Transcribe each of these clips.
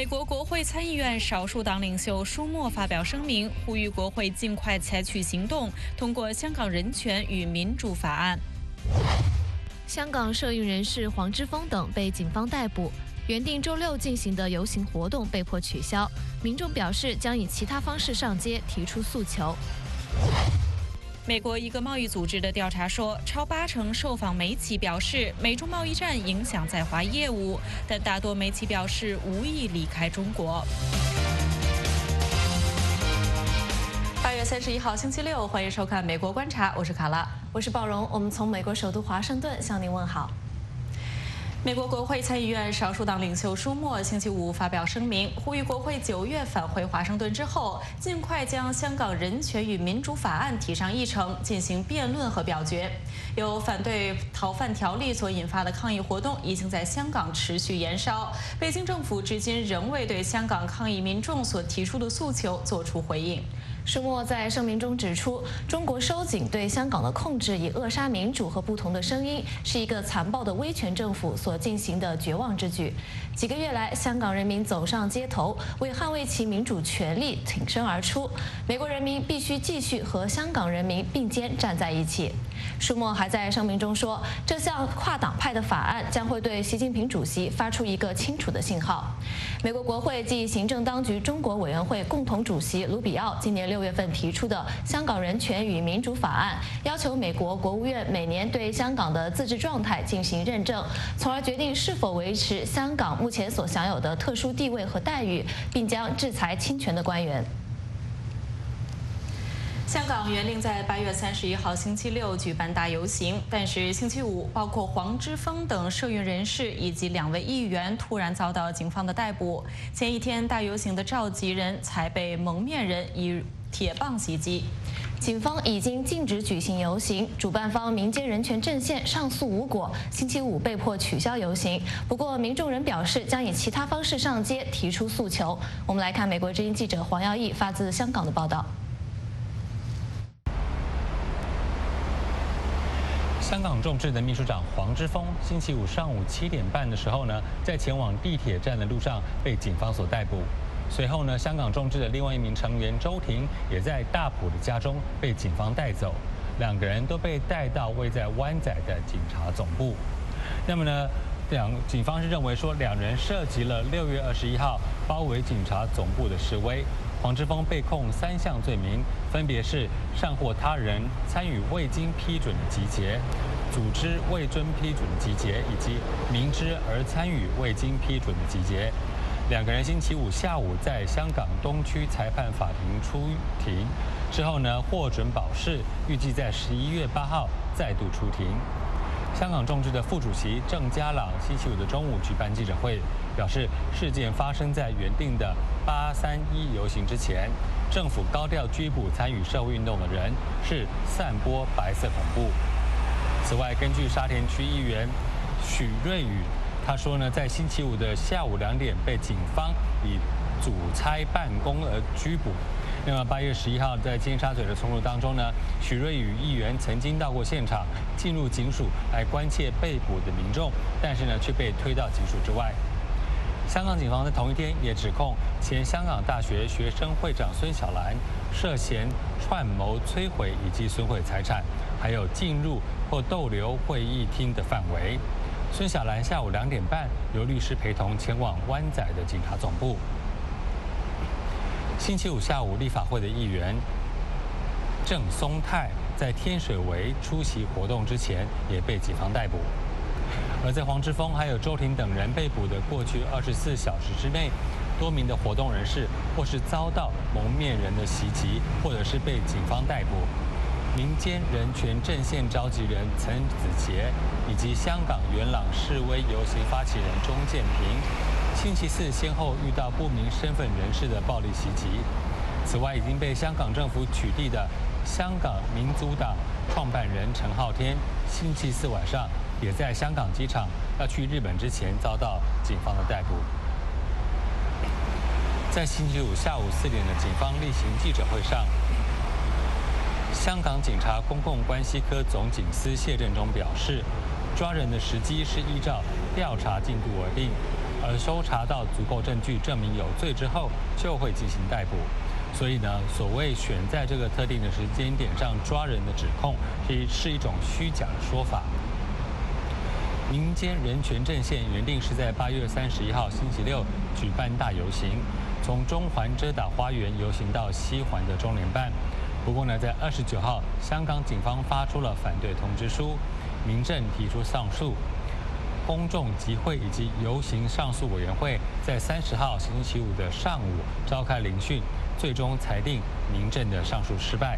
美国国会参议院少数党领袖舒默发表声明，呼吁国会尽快采取行动，通过《香港人权与民主法案》。香港社运人士黄之锋等被警方逮捕，原定周六进行的游行活动被迫取消。民众表示将以其他方式上街提出诉求。美国一个贸易组织的调查说，超八成受访媒体表示美中贸易战影响在华业务，但大多媒体表示无意离开中国。八月三十一号星期六，欢迎收看《美国观察》，我是卡拉，我是鲍荣，我们从美国首都华盛顿向您问好。美国国会参议院少数党领袖舒默星期五发表声明，呼吁国会九月返回华盛顿之后，尽快将《香港人权与民主法案》提上议程，进行辩论和表决。由反对逃犯条例所引发的抗议活动已经在香港持续延烧，北京政府至今仍未对香港抗议民众所提出的诉求作出回应。舒默在声明中指出，中国收紧对香港的控制，以扼杀民主和不同的声音，是一个残暴的威权政府所进行的绝望之举。几个月来，香港人民走上街头，为捍卫其民主权利挺身而出。美国人民必须继续和香港人民并肩站在一起。舒默还在声明中说，这项跨党派的法案将会对习近平主席发出一个清楚的信号。美国国会及行政当局中国委员会共同主席卢比奥今年六月份提出的《香港人权与民主法案》，要求美国国务院每年对香港的自治状态进行认证，从而决定是否维持香港目前所享有的特殊地位和待遇，并将制裁侵权的官员。香港原定在八月三十一号星期六举办大游行，但是星期五，包括黄之锋等社运人士以及两位议员突然遭到警方的逮捕。前一天，大游行的召集人才被蒙面人以铁棒袭击。警方已经禁止举行游行，主办方民间人权阵线上诉无果，星期五被迫取消游行。不过，民众仍表示将以其他方式上街提出诉求。我们来看美国之音记者黄耀义发自香港的报道。香港众志的秘书长黄之锋，星期五上午七点半的时候呢，在前往地铁站的路上被警方所逮捕。随后呢，香港众志的另外一名成员周婷也在大埔的家中被警方带走，两个人都被带到位在湾仔的警察总部。那么呢，两警方是认为说两人涉及了六月二十一号包围警察总部的示威。黄之锋被控三项罪名，分别是煽惑他人参与未经批准的集结、组织未遵批准的集结，以及明知而参与未经批准的集结。两个人星期五下午在香港东区裁判法庭出庭，之后呢获准保释，预计在十一月八号再度出庭。香港众志的副主席郑家朗星期五的中午举办记者会，表示事件发生在原定的八三一游行之前，政府高调拘捕参与社会运动的人，是散播白色恐怖。此外，根据沙田区议员许瑞宇，他说呢，在星期五的下午两点被警方以阻差办公而拘捕。另外，八月十一号在尖沙咀的冲突当中呢，许瑞宇议员曾经到过现场，进入警署来关切被捕的民众，但是呢却被推到警署之外。香港警方在同一天也指控前香港大学学生会长孙小兰涉嫌串谋摧毁以及损毁财产，还有进入或逗留会议厅的范围。孙小兰下午两点半由律师陪同前往湾仔的警察总部。星期五下午，立法会的议员郑松泰在天水围出席活动之前，也被警方逮捕。而在黄之锋还有周婷等人被捕的过去二十四小时之内，多名的活动人士或是遭到蒙面人的袭击，或者是被警方逮捕。民间人权阵线召集人陈子杰，以及香港元朗示威游行发起人钟建平。星期四先后遇到不明身份人士的暴力袭击。此外，已经被香港政府取缔的香港民族党创办人陈浩天，星期四晚上也在香港机场要去日本之前遭到警方的逮捕。在星期五下午四点的警方例行记者会上，香港警察公共关系科总警司谢振中表示，抓人的时机是依照调查进度而定。而搜查到足够证据证明有罪之后，就会进行逮捕。所以呢，所谓选在这个特定的时间点上抓人的指控，是是一种虚假的说法。民间人权阵线原定是在八月三十一号星期六举办大游行，从中环遮打花园游行到西环的中联办。不过呢，在二十九号，香港警方发出了反对通知书，民政提出上诉。公众集会以及游行上诉委员会在三十号星期五的上午召开聆讯，最终裁定民政的上诉失败。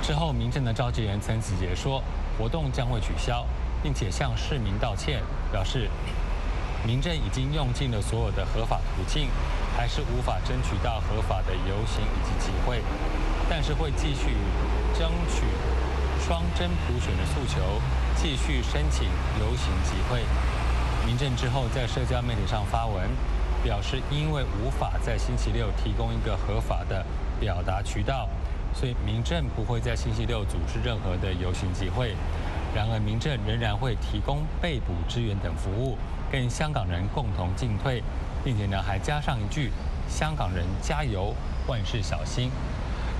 之后，民政的召集人曾子杰说，活动将会取消，并且向市民道歉，表示民政已经用尽了所有的合法途径，还是无法争取到合法的游行以及集会，但是会继续争取双真普选的诉求。继续申请游行集会。民政之后在社交媒体上发文，表示因为无法在星期六提供一个合法的表达渠道，所以民政不会在星期六组织任何的游行集会。然而，民政仍然会提供被捕支援等服务，跟香港人共同进退，并且呢还加上一句：“香港人加油，万事小心。”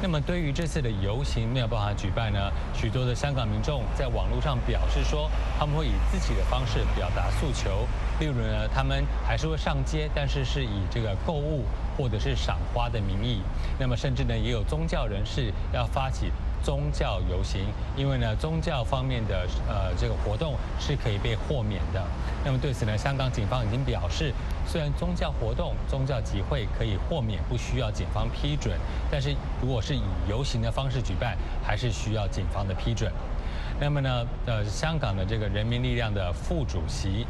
那么，对于这次的游行没有办法举办呢？许多的香港民众在网络上表示说，他们会以自己的方式表达诉求，例如呢，他们还是会上街，但是是以这个购物或者是赏花的名义。那么，甚至呢，也有宗教人士要发起。宗教游行，因为呢，宗教方面的呃这个活动是可以被豁免的。那么对此呢，香港警方已经表示，虽然宗教活动、宗教集会可以豁免，不需要警方批准，但是如果是以游行的方式举办，还是需要警方的批准。那么呢，呃，香港的这个人民力量的副主席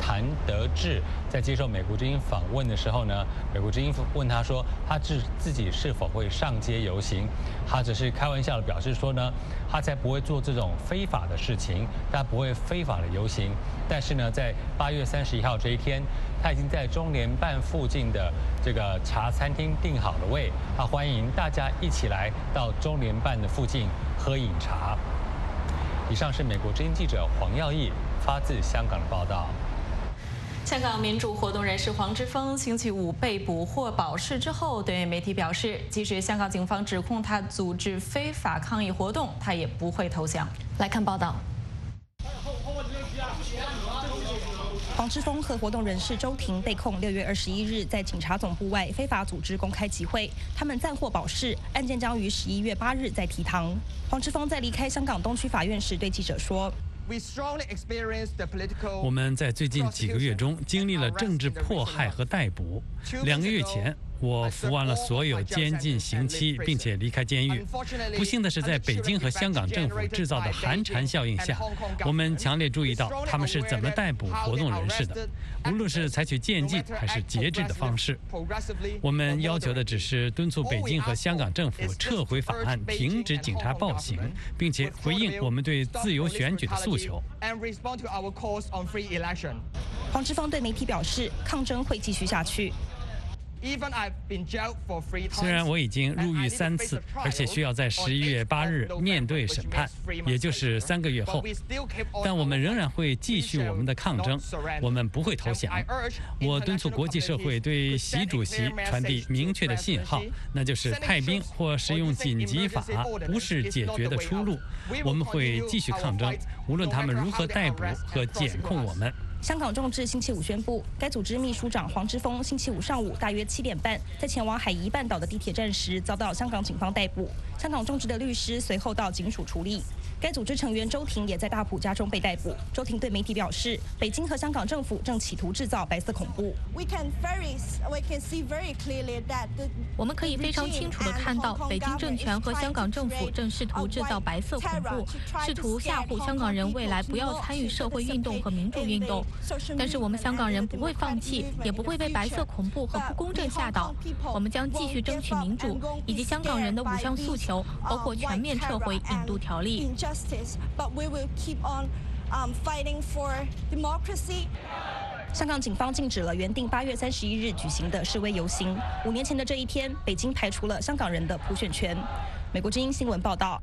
谭德志在接受美国之音访问的时候呢，美国之音问他说，他自自己是否会上街游行？他只是开玩笑的表示说呢，他才不会做这种非法的事情，他不会非法的游行。但是呢，在八月三十一号这一天，他已经在中联办附近的这个茶餐厅订好了位，他欢迎大家一起来到中联办的附近喝饮茶。以上是美国之音记者黄耀义发自香港的报道。香港民主活动人士黄之锋星期五被捕获保释之后，对媒体表示，即使香港警方指控他组织非法抗议活动，他也不会投降。来看报道。黄之锋和活动人士周婷被控六月二十一日在警察总部外非法组织公开集会，他们暂获保释，案件将于十一月八日再提堂。黄之锋在离开香港东区法院时对记者说：“我们在最近几个月中经历了政治迫害和逮捕。两个月前。”我服完了所有监禁刑期，并且离开监狱。不幸的是，在北京和香港政府制造的寒蝉效应下，我们强烈注意到他们是怎么逮捕活动人士的，无论是采取渐进还是节制的方式。我们要求的只是敦促北京和香港政府撤回法案，停止警察暴行，并且回应我们对自由选举的诉求。黄之锋对媒体表示，抗争会继续下去。虽然我已经入狱三次，而且需要在十一月八日面对审判，也就是三个月后，但我们仍然会继续我们的抗争，我们不会投降。我敦促国际社会对习主席传递明确的信号，那就是派兵或使用紧急法不是解决的出路。我们会继续抗争，无论他们如何逮捕和检控我们。香港众志星期五宣布，该组织秘书长黄之锋星期五上午大约七点半，在前往海怡半岛的地铁站时遭到香港警方逮捕。香港众志的律师随后到警署处理。该组织成员周婷也在大埔家中被逮捕。周婷对媒体表示，北京和香港政府正企图制造白色恐怖。我们可以非常清楚地看到，北京政权和香港政府正试图制造白色恐怖，试图吓唬香港人未来不要参与社会运动和民主运动。但是我们香港人不会放弃，也不会被白色恐怖和不公正吓倒。我们将继续争取民主以及香港人的五项诉求，包括全面撤回引渡条例。Justice, but we will keep on fighting for democracy. 香港警方禁止了原定八月三十一日举行的示威游行。五年前的这一天，北京排除了香港人的普选权。美国之音新闻报道。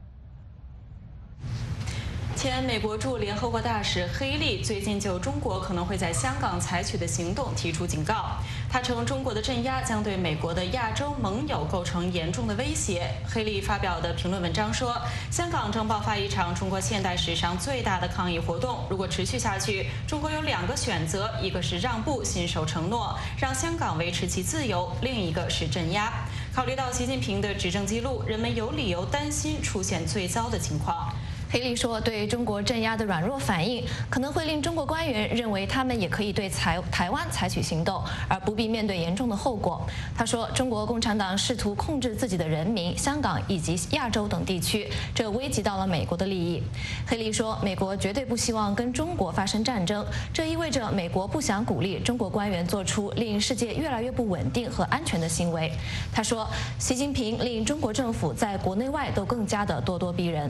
前美国驻联合国大使黑利最近就中国可能会在香港采取的行动提出警告。他称中国的镇压将对美国的亚洲盟友构成严重的威胁。黑利发表的评论文章说，香港正爆发一场中国现代史上最大的抗议活动。如果持续下去，中国有两个选择：一个是让步、信守承诺，让香港维持其自由；另一个是镇压。考虑到习近平的执政记录，人们有理由担心出现最糟的情况。黑利说，对中国镇压的软弱反应，可能会令中国官员认为他们也可以对台台湾采取行动，而不必面对严重的后果。他说，中国共产党试图控制自己的人民、香港以及亚洲等地区，这危及到了美国的利益。黑利说，美国绝对不希望跟中国发生战争，这意味着美国不想鼓励中国官员做出令世界越来越不稳定和安全的行为。他说，习近平令中国政府在国内外都更加的咄咄逼人。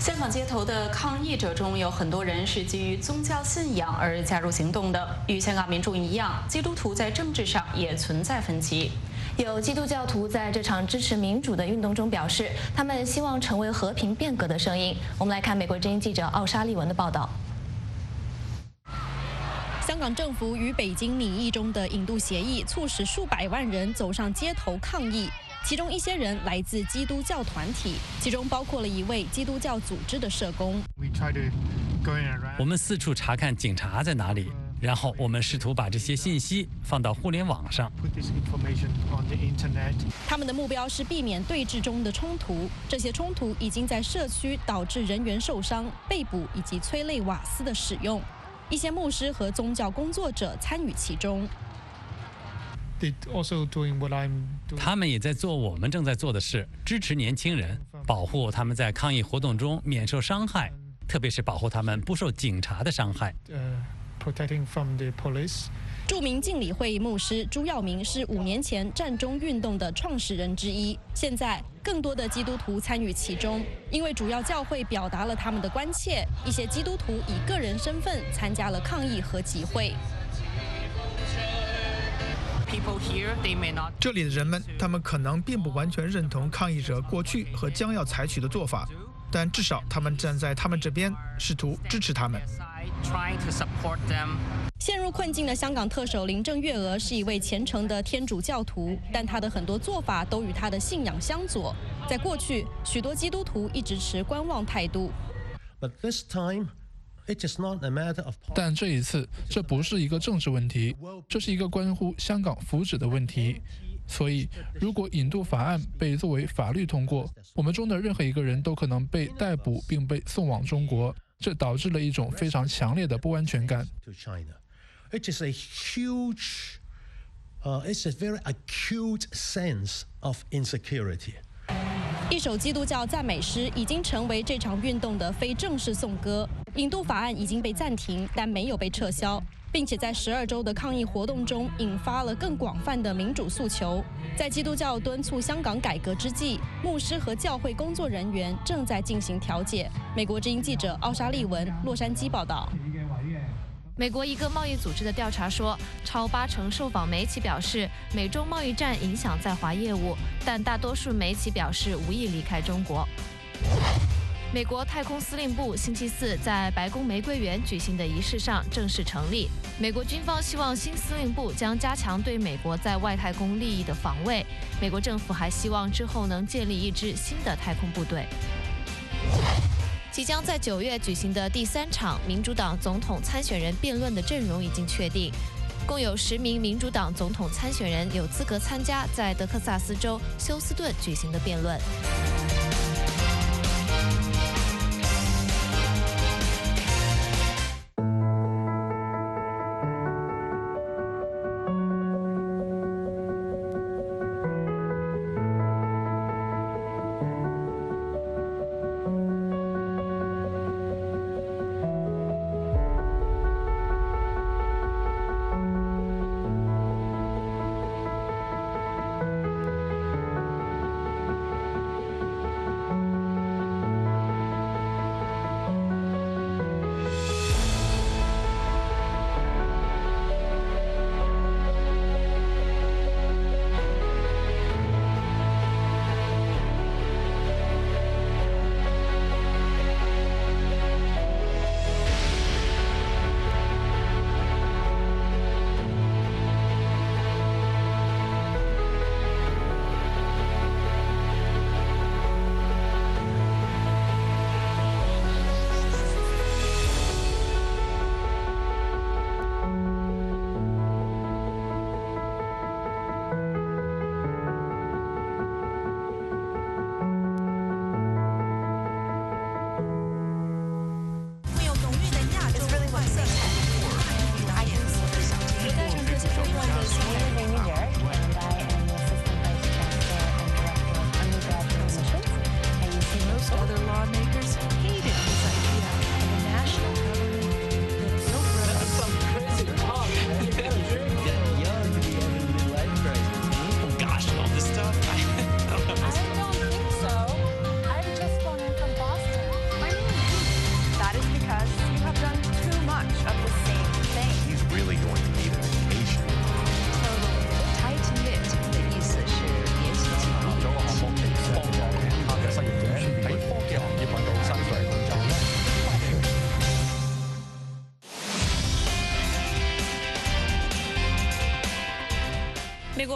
香港街头的抗议者中有很多人是基于宗教信仰而加入行动的。与香港民众一样，基督徒在政治上也存在分歧。有基督教徒在这场支持民主的运动中表示，他们希望成为和平变革的声音。我们来看美国之音记者奥沙利文的报道。香港政府与北京拟议中的引渡协议，促使数百万人走上街头抗议。其中一些人来自基督教团体，其中包括了一位基督教组织的社工。我们四处查看警察在哪里，然后我们试图把这些信息放到互联网上。他们的目标是避免对峙中的冲突。这些冲突已经在社区导致人员受伤、被捕以及催泪瓦斯的使用。一些牧师和宗教工作者参与其中。他们也在做我们正在做的事，支持年轻人，保护他们在抗议活动中免受伤害，特别是保护他们不受警察的伤害。著名敬礼会牧师朱耀明是五年前战中运动的创始人之一，现在更多的基督徒参与其中，因为主要教会表达了他们的关切，一些基督徒以个人身份参加了抗议和集会。这里的人们，他们可能并不完全认同抗议者过去和将要采取的做法，但至少他们站在他们这边，试图支持他们。陷入困境的香港特首林郑月娥是一位虔诚的天主教徒，但她的很多做法都与她的信仰相左。在过去，许多基督徒一直持观望态度。但这一次，这不是一个政治问题，这是一个关乎香港福祉的问题。所以，如果引渡法案被作为法律通过，我们中的任何一个人都可能被逮捕并被送往中国，这导致了一种非常强烈的不安全感。It is a huge, uh, it's a very acute sense of insecurity. 一首基督教赞美诗已经成为这场运动的非正式颂歌。引渡法案已经被暂停，但没有被撤销，并且在十二周的抗议活动中引发了更广泛的民主诉求。在基督教敦促香港改革之际，牧师和教会工作人员正在进行调解。美国之音记者奥沙利文，洛杉矶报道。美国一个贸易组织的调查说，超八成受访媒体表示美中贸易战影响在华业务，但大多数媒体表示无意离开中国。美国太空司令部星期四在白宫玫瑰园举行的仪式上正式成立。美国军方希望新司令部将加强对美国在外太空利益的防卫。美国政府还希望之后能建立一支新的太空部队。即将在九月举行的第三场民主党总统参选人辩论的阵容已经确定，共有十名民主党总统参选人有资格参加在德克萨斯州休斯顿举行的辩论。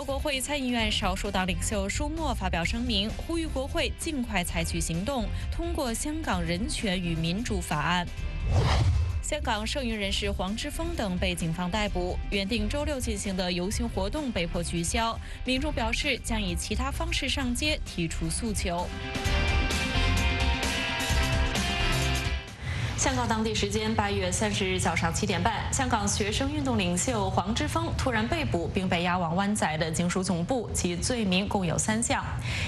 国会参议院少数党领袖舒默发表声明，呼吁国会尽快采取行动，通过《香港人权与民主法案》。香港剩余人士黄之锋等被警方逮捕，原定周六进行的游行活动被迫取消。民众表示将以其他方式上街提出诉求。香港当地时间八月三十日早上七点半，香港学生运动领袖黄之锋突然被捕，并被押往湾仔的警署总部，其罪名共有三项。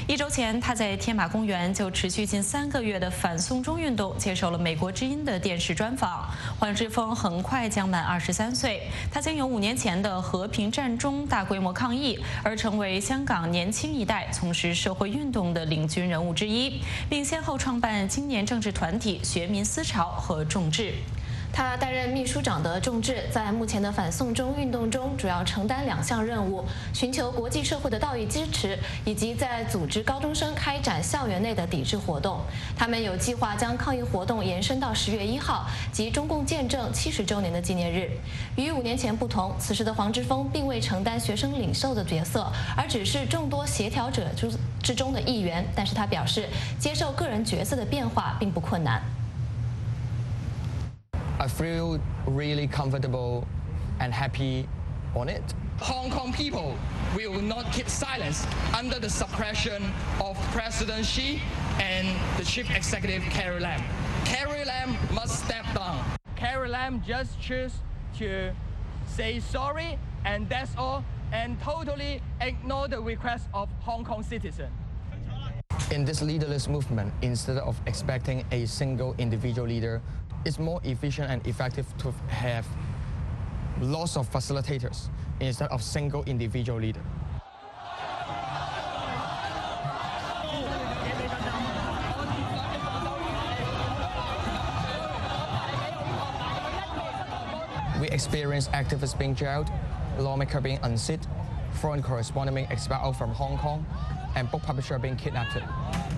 一周前，他在天马公园就持续近三个月的反送中运动接受了美国之音的电视专访。黄之锋很快将满二十三岁，他将由五年前的和平战中大规模抗议，而成为香港年轻一代从事社会运动的领军人物之一，并先后创办青年政治团体学民思潮。和众志。他担任秘书长的众志，在目前的反送中运动中，主要承担两项任务：寻求国际社会的道义支持，以及在组织高中生开展校园内的抵制活动。他们有计划将抗议活动延伸到十月一号，即中共建政七十周年的纪念日。与五年前不同，此时的黄之锋并未承担学生领袖的角色，而只是众多协调者之之中的一员。但是他表示，接受个人角色的变化并不困难。I feel really comfortable and happy on it. Hong Kong people will not keep silence under the suppression of President Xi and the Chief Executive Carrie Lam. Carrie Lam must step down. Carrie Lam just chose to say sorry and that's all and totally ignore the request of Hong Kong citizens. In this leaderless movement, instead of expecting a single individual leader it's more efficient and effective to have lots of facilitators instead of single individual leader. We experience activists being jailed, lawmakers being unseated, foreign correspondent being expelled from Hong Kong, and book publisher being kidnapped.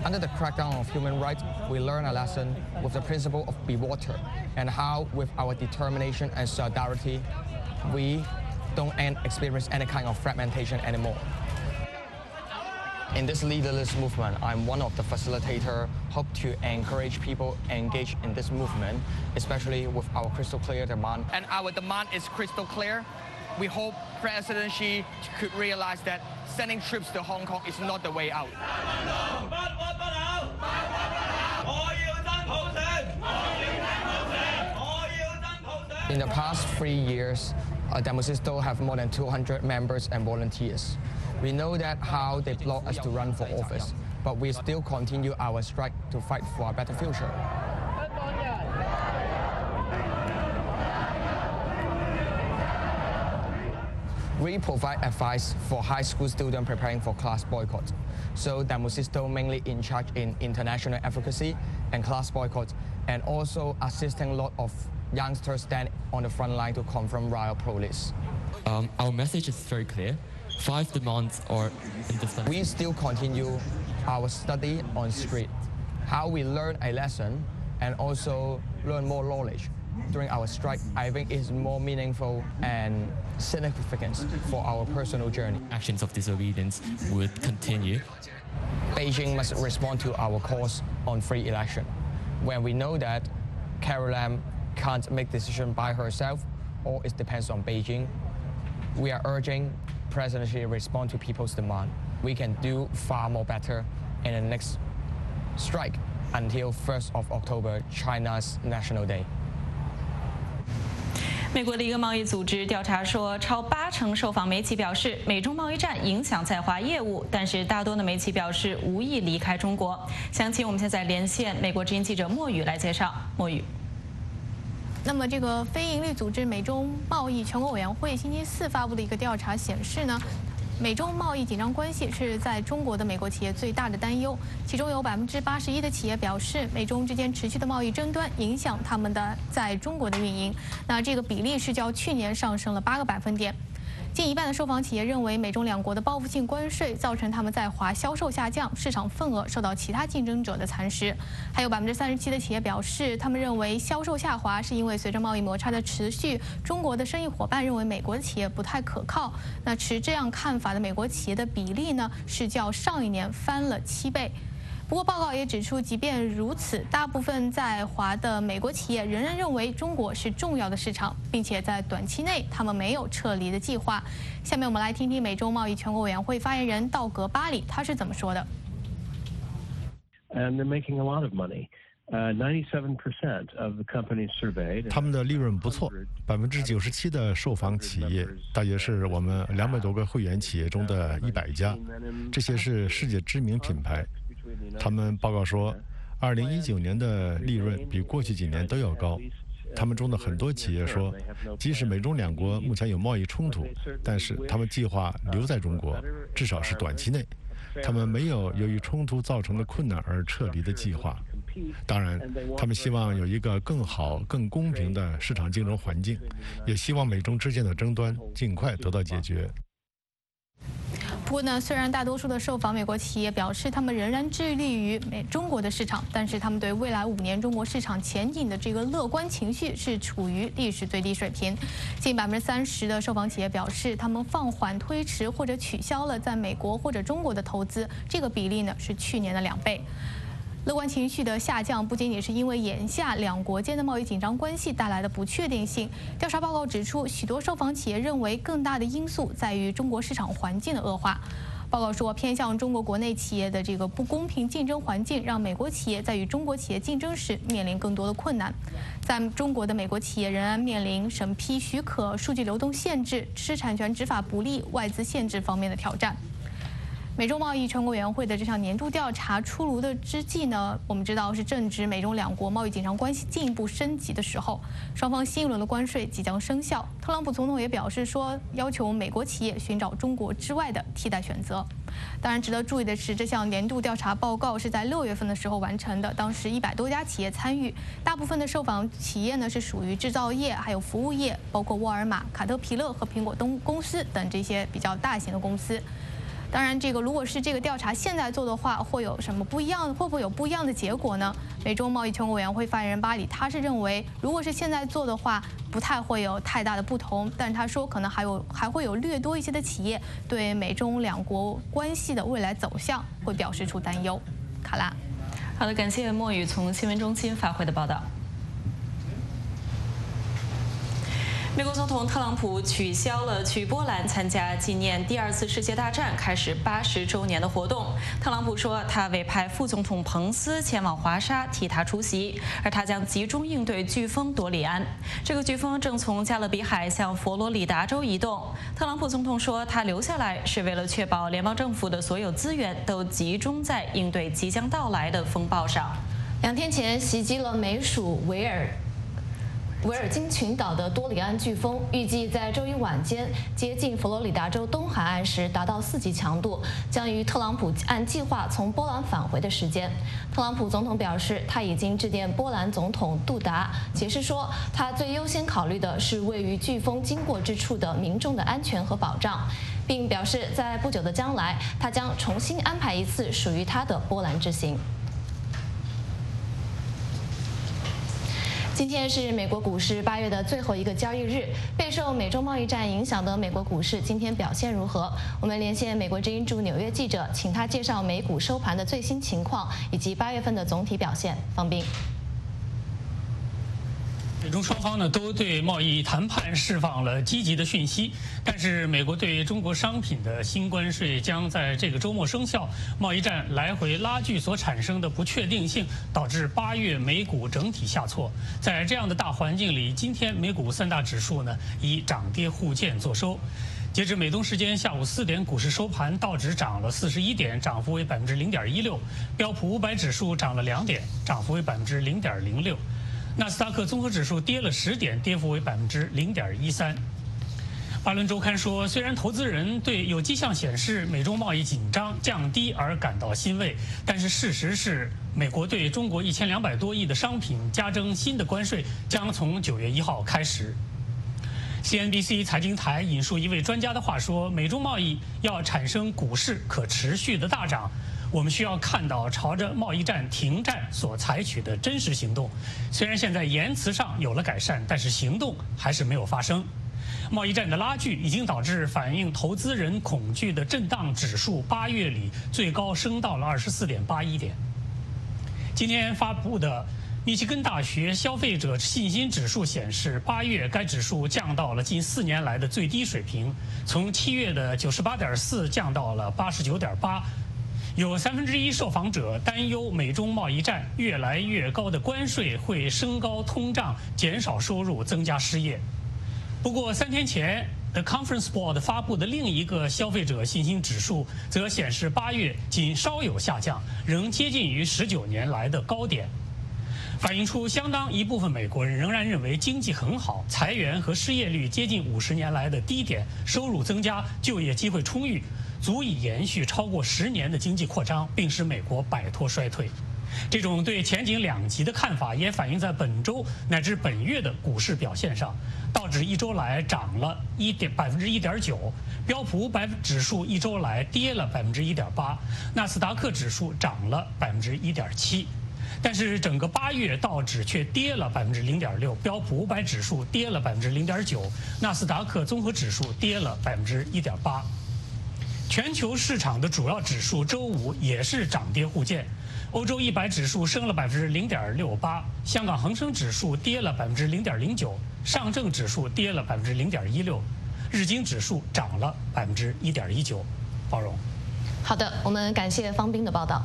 Under the crackdown of human rights, we learn a lesson with the principle of be water and how with our determination and solidarity, we don't experience any kind of fragmentation anymore. In this leaderless movement, I'm one of the facilitator, hope to encourage people engage in this movement, especially with our crystal clear demand. And our demand is crystal clear. We hope President Xi could realize that sending troops to Hong Kong is not the way out. In the past three years, uh, Demosisto have more than 200 members and volunteers. We know that how they block us to run for office, but we still continue our strike to fight for a better future. We provide advice for high school students preparing for class boycott. So Demosisto mainly in charge in international advocacy and class boycott, and also assisting a lot of youngsters stand on the front line to confront riot police. Um, our message is very clear. Five demands are We still continue our study on street, how we learn a lesson and also learn more knowledge during our strike, I think is more meaningful and significant for our personal journey. Actions of disobedience would continue. Beijing must respond to our calls on free election. When we know that Carol Lam can't make decision by herself or it depends on Beijing, we are urging President Xi to respond to people's demand. We can do far more better in the next strike until 1st of October, China's National Day. 美国的一个贸易组织调查说，超八成受访媒体表示美中贸易战影响在华业务，但是大多的媒体表示无意离开中国。详情我们现在连线美国之音记者莫雨来介绍。莫雨，那么这个非营利组织美中贸易全国委员会星期四发布的一个调查显示呢。美中贸易紧张关系是在中国的美国企业最大的担忧，其中有百分之八十一的企业表示，美中之间持续的贸易争端影响他们的在中国的运营。那这个比例是较去年上升了八个百分点。近一半的受访企业认为，美中两国的报复性关税造成他们在华销售下降，市场份额受到其他竞争者的蚕食。还有百分之三十七的企业表示，他们认为销售下滑是因为随着贸易摩擦的持续，中国的生意伙伴认为美国的企业不太可靠。那持这样看法的美国企业的比例呢，是较上一年翻了七倍。不过，报告也指出，即便如此，大部分在华的美国企业仍然认为中国是重要的市场，并且在短期内他们没有撤离的计划。下面我们来听听美洲贸易全国委员会发言人道格巴里他是怎么说的。And they're making a lot of money. Uh, 97% of the companies surveyed. 他们的利润不错，百分之九十七的受访企业，大约是我们两百多个会员企业中的一百家，这些是世界知名品牌。他们报告说，二零一九年的利润比过去几年都要高。他们中的很多企业说，即使美中两国目前有贸易冲突，但是他们计划留在中国，至少是短期内。他们没有由于冲突造成的困难而撤离的计划。当然，他们希望有一个更好、更公平的市场竞争环境，也希望美中之间的争端尽快得到解决。不过呢，虽然大多数的受访美国企业表示他们仍然致力于美中国的市场，但是他们对未来五年中国市场前景的这个乐观情绪是处于历史最低水平。近百分之三十的受访企业表示，他们放缓、推迟或者取消了在美国或者中国的投资，这个比例呢是去年的两倍。乐观情绪的下降不仅仅是因为眼下两国间的贸易紧张关系带来的不确定性。调查报告指出，许多受访企业认为更大的因素在于中国市场环境的恶化。报告说，偏向中国国内企业的这个不公平竞争环境，让美国企业在与中国企业竞争时面临更多的困难。在中国的美国企业仍然面临审批许可、数据流动限制、知识产权执法不力、外资限制方面的挑战。美中贸易全国委员会的这项年度调查出炉的之际呢，我们知道是正值美中两国贸易紧张关系进一步升级的时候，双方新一轮的关税即将生效。特朗普总统也表示说，要求美国企业寻找中国之外的替代选择。当然，值得注意的是，这项年度调查报告是在六月份的时候完成的，当时一百多家企业参与，大部分的受访企业呢是属于制造业，还有服务业，包括沃尔玛、卡特皮勒和苹果东公司等这些比较大型的公司。当然，这个如果是这个调查现在做的话，会有什么不一样？会不会有不一样的结果呢？美中贸易全国委员会发言人巴里他是认为，如果是现在做的话，不太会有太大的不同。但他说，可能还有还会有略多一些的企业对美中两国关系的未来走向会表示出担忧。卡拉，好的，感谢莫宇从新闻中心发回的报道。美国总统特朗普取消了去波兰参加纪念第二次世界大战开始八十周年的活动。特朗普说，他委派副总统彭斯前往华沙替他出席，而他将集中应对飓风多里安。这个飓风正从加勒比海向佛罗里达州移动。特朗普总统说，他留下来是为了确保联邦政府的所有资源都集中在应对即将到来的风暴上。两天前袭击了美属维尔。维尔金群岛的多里安飓风预计在周一晚间接近佛罗里达州东海岸时达到四级强度，将于特朗普按计划从波兰返回的时间。特朗普总统表示，他已经致电波兰总统杜达，解释说他最优先考虑的是位于飓风经过之处的民众的安全和保障，并表示在不久的将来，他将重新安排一次属于他的波兰之行。今天是美国股市八月的最后一个交易日，备受美中贸易战影响的美国股市今天表现如何？我们连线美国之音驻纽约记者，请他介绍美股收盘的最新情况以及八月份的总体表现。方斌。美中双方呢都对贸易谈判释放了积极的讯息，但是美国对中国商品的新关税将在这个周末生效，贸易战来回拉锯所产生的不确定性，导致八月美股整体下挫。在这样的大环境里，今天美股三大指数呢以涨跌互见作收。截至美东时间下午四点，股市收盘，道指涨了四十一点，涨幅为百分之零点一六；标普五百指数涨了两点，涨幅为百分之零点零六。纳斯达克综合指数跌了十点，跌幅为百分之零点一三。巴伦周刊说，虽然投资人对有迹象显示美中贸易紧张降低而感到欣慰，但是事实是，美国对中国一千两百多亿的商品加征新的关税将从九月一号开始。CNBC 财经台引述一位专家的话说：“美中贸易要产生股市可持续的大涨，我们需要看到朝着贸易战停战所采取的真实行动。虽然现在言辞上有了改善，但是行动还是没有发生。贸易战的拉锯已经导致反映投资人恐惧的震荡指数八月里最高升到了二十四点八一点。今天发布的。”密西根大学消费者信心指数显示，八月该指数降到了近四年来的最低水平，从七月的九十八点四降到了八十九点八。有三分之一受访者担忧美中贸易战越来越高的关税会升高通胀、减少收入、增加失业。不过，三天前 The Conference Board 发布的另一个消费者信心指数则显示，八月仅稍有下降，仍接近于十九年来的高点。反映出相当一部分美国人仍然认为经济很好，裁员和失业率接近五十年来的低点，收入增加，就业机会充裕，足以延续超过十年的经济扩张，并使美国摆脱衰退。这种对前景两极的看法也反映在本周乃至本月的股市表现上。道指一周来涨了一点百分之一点九，标普五百指数一周来跌了百分之一点八，纳斯达克指数涨了百分之一点七。但是整个八月道指却跌了百分之零点六，标普五百指数跌了百分之零点九，纳斯达克综合指数跌了百分之一点八。全球市场的主要指数周五也是涨跌互见，欧洲一百指数升了百分之零点六八，香港恒生指数跌了百分之零点零九，上证指数跌了百分之零点一六，日经指数涨了百分之一点一九。包容。好的，我们感谢方斌的报道。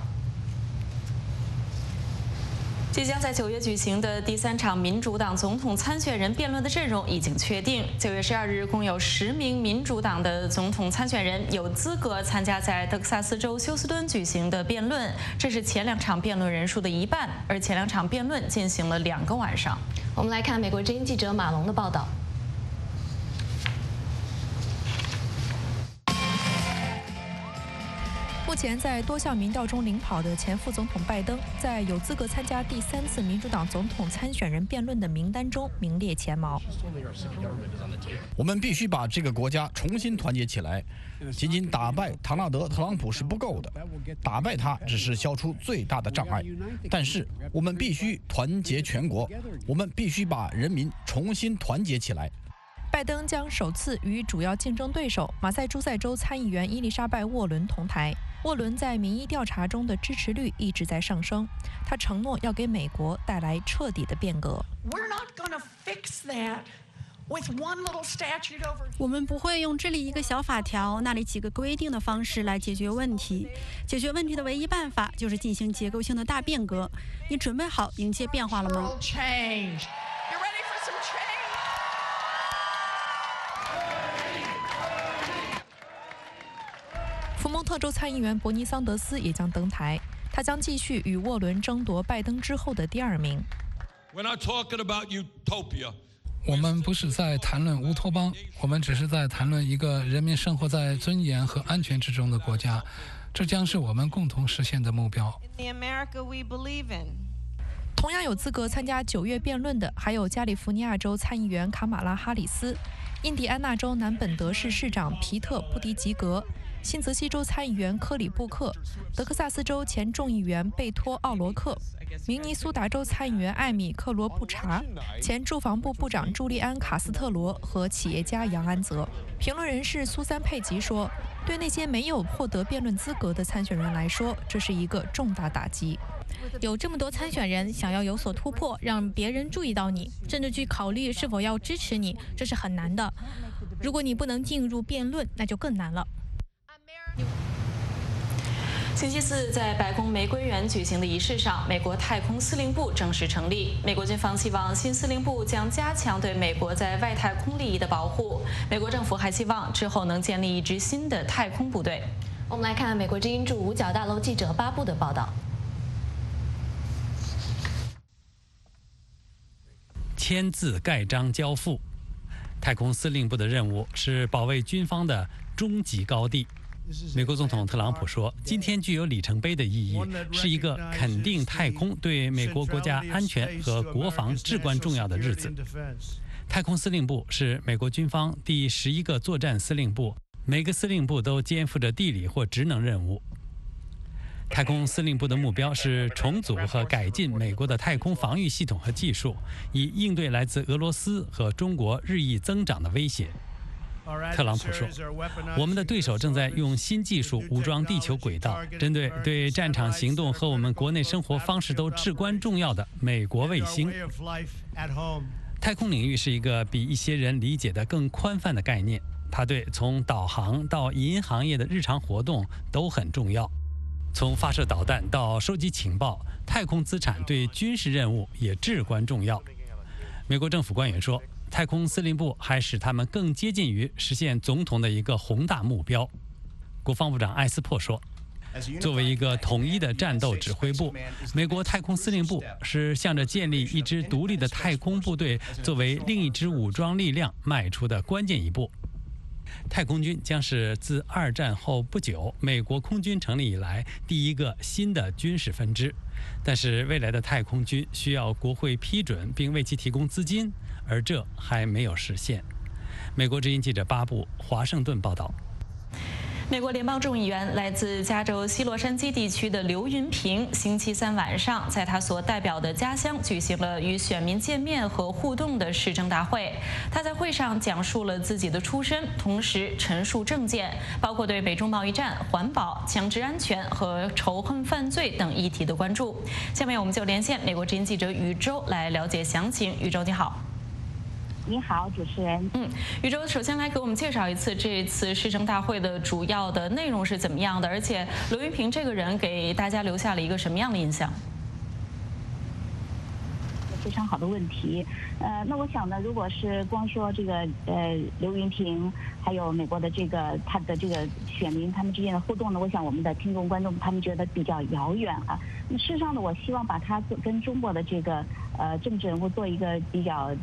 即将在九月举行的第三场民主党总统参选人辩论的阵容已经确定。九月十二日，共有十名民主党的总统参选人有资格参加在德克萨斯州休斯敦举行的辩论，这是前两场辩论人数的一半。而前两场辩论进行了两个晚上。我们来看美国之音记者马龙的报道。目前在多项民调中领跑的前副总统拜登，在有资格参加第三次民主党总统参选人辩论的名单中名列前茅。我们必须把这个国家重新团结起来。仅仅打败唐纳德·特朗普是不够的，打败他只是消除最大的障碍。但是我们必须团结全国，我们必须把人民重新团结起来。拜登将首次与主要竞争对手马赛诸塞州参议员伊丽莎白·沃伦同台。沃伦在民意调查中的支持率一直在上升，他承诺要给美国带来彻底的变革。我们不会用这里一个小法条、那里几个规定的方式来解决问题。解决问题的唯一办法就是进行结构性的大变革。你准备好迎接变化了吗？福蒙特州参议员伯尼·桑德斯也将登台，他将继续与沃伦争夺拜登之后的第二名。我们不是在谈论乌托邦，我们只是在谈论一个人民生活在尊严和安全之中的国家，这将是我们共同实现的目标。同样有资格参加九月辩论的，还有加利福尼亚州参议员卡马拉·哈里斯、印第安纳州南本德市市长皮特·布迪吉格。新泽西州参议员科里布克、德克萨斯州前众议员贝托奥罗克、明尼苏达州参议员艾米克罗布查、前住房部部长朱利安卡斯特罗和企业家杨安泽。评论人士苏珊佩吉说：“对那些没有获得辩论资格的参选人来说，这是一个重大打击。有这么多参选人想要有所突破，让别人注意到你，甚至去考虑是否要支持你，这是很难的。如果你不能进入辩论，那就更难了。”星期四，在白宫玫瑰园举行的仪式上，美国太空司令部正式成立。美国军方希望新司令部将加强对美国在外太空利益的保护。美国政府还希望之后能建立一支新的太空部队。我们来看美国之音驻五角大楼记者巴布的报道。签字盖章交付，太空司令部的任务是保卫军方的终极高地。美国总统特朗普说：“今天具有里程碑的意义，是一个肯定太空对美国国家安全和国防至关重要的日子。”太空司令部是美国军方第十一个作战司令部，每个司令部都肩负着地理或职能任务。太空司令部的目标是重组和改进美国的太空防御系统和技术，以应对来自俄罗斯和中国日益增长的威胁。特朗普说：“我们的对手正在用新技术武装地球轨道，针对对战场行动和我们国内生活方式都至关重要的美国卫星。太空领域是一个比一些人理解的更宽泛的概念，它对从导航到银行业的日常活动都很重要。”从发射导弹到收集情报，太空资产对军事任务也至关重要。美国政府官员说，太空司令部还使他们更接近于实现总统的一个宏大目标。国防部长艾斯珀说：“作为一个统一的战斗指挥部，美国太空司令部是向着建立一支独立的太空部队作为另一支武装力量迈出的关键一步。”太空军将是自二战后不久美国空军成立以来第一个新的军事分支，但是未来的太空军需要国会批准并为其提供资金，而这还没有实现。美国之音记者巴布华盛顿报道。美国联邦众议员来自加州西洛杉矶地区的刘云平，星期三晚上在他所代表的家乡举行了与选民见面和互动的市政大会。他在会上讲述了自己的出身，同时陈述政见，包括对美中贸易战、环保、枪支安全和仇恨犯罪等议题的关注。下面我们就连线美国之音记者宇宙来了解详情。宇宙你好。你好，主持人。嗯，宇宙，首先来给我们介绍一次这次市政大会的主要的内容是怎么样的？而且刘云平这个人给大家留下了一个什么样的印象？非常好的问题。呃，那我想呢，如果是光说这个呃刘云平，还有美国的这个他的这个选民他们之间的互动呢，我想我们的听众观众他们觉得比较遥远啊。那事实上呢，我希望把他跟中国的这个呃政治人物做一个比较。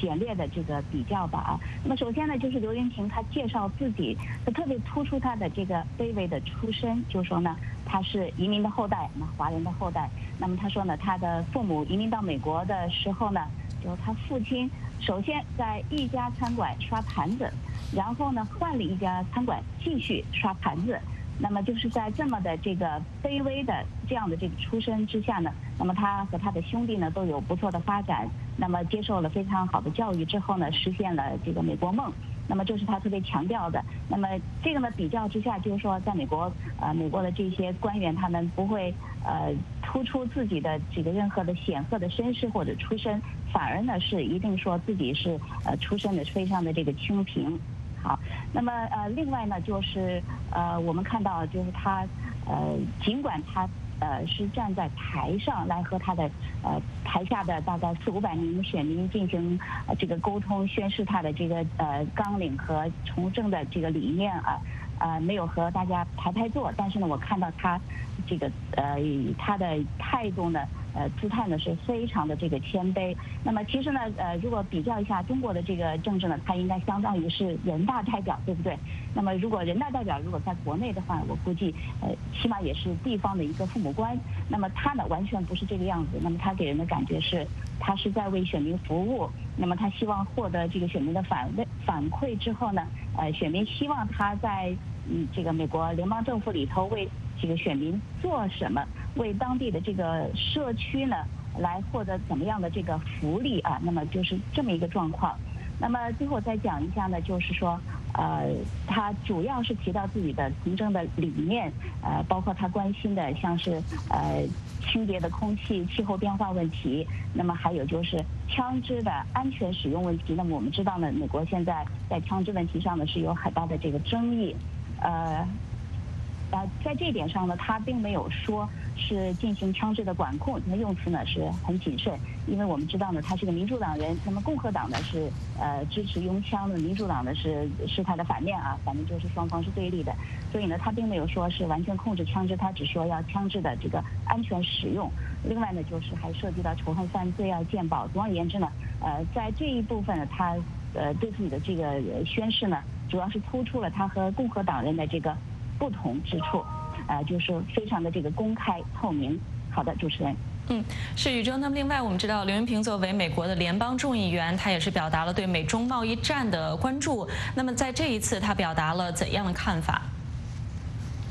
简略的这个比较吧啊，那么首先呢，就是刘云平他介绍自己，他特别突出他的这个卑微的出身，就说呢他是移民的后代，那华人的后代。那么他说呢，他的父母移民到美国的时候呢，就他父亲首先在一家餐馆刷盘子，然后呢换了一家餐馆继续刷盘子。那么就是在这么的这个卑微的这样的这个出身之下呢，那么他和他的兄弟呢都有不错的发展，那么接受了非常好的教育之后呢，实现了这个美国梦，那么这是他特别强调的。那么这个呢比较之下，就是说在美国，呃，美国的这些官员他们不会呃突出自己的这个任何的显赫的身世或者出身，反而呢是一定说自己是呃出身的非常的这个清贫。好，那么呃，另外呢，就是呃，我们看到就是他呃，尽管他呃是站在台上来和他的呃台下的大概四五百名选民进行这个沟通，宣示他的这个呃纲领和从政的这个理念啊，啊没有和大家排排坐，但是呢，我看到他这个呃他的态度呢。呃，姿态呢是非常的这个谦卑。那么其实呢，呃，如果比较一下中国的这个政治呢，它应该相当于是人大代表，对不对？那么如果人大代表如果在国内的话，我估计呃，起码也是地方的一个父母官。那么他呢，完全不是这个样子。那么他给人的感觉是，他是在为选民服务。那么他希望获得这个选民的反问反馈之后呢，呃，选民希望他在嗯这个美国联邦政府里头为这个选民做什么。为当地的这个社区呢，来获得怎么样的这个福利啊？那么就是这么一个状况。那么最后再讲一下呢，就是说，呃，他主要是提到自己的从政的理念，呃，包括他关心的像是呃清洁的空气、气候变化问题，那么还有就是枪支的安全使用问题。那么我们知道呢，美国现在在枪支问题上呢是有很大的这个争议，呃。呃，在这一点上呢，他并没有说是进行枪支的管控，那用词呢是很谨慎，因为我们知道呢，他是个民主党人，那么共和党呢是呃支持拥枪的，民主党呢是是他的反面啊，反正就是双方是对立的，所以呢，他并没有说是完全控制枪支，他只说要枪支的这个安全使用。另外呢，就是还涉及到仇恨犯罪啊、鉴宝。总而言之呢，呃，在这一部分呢，他呃对自己的这个宣誓呢，主要是突出了他和共和党人的这个。不同之处，呃，就是非常的这个公开透明。好的，主持人。嗯，是宇宙。那么另外，我们知道刘云平作为美国的联邦众议员，他也是表达了对美中贸易战的关注。那么在这一次，他表达了怎样的看法？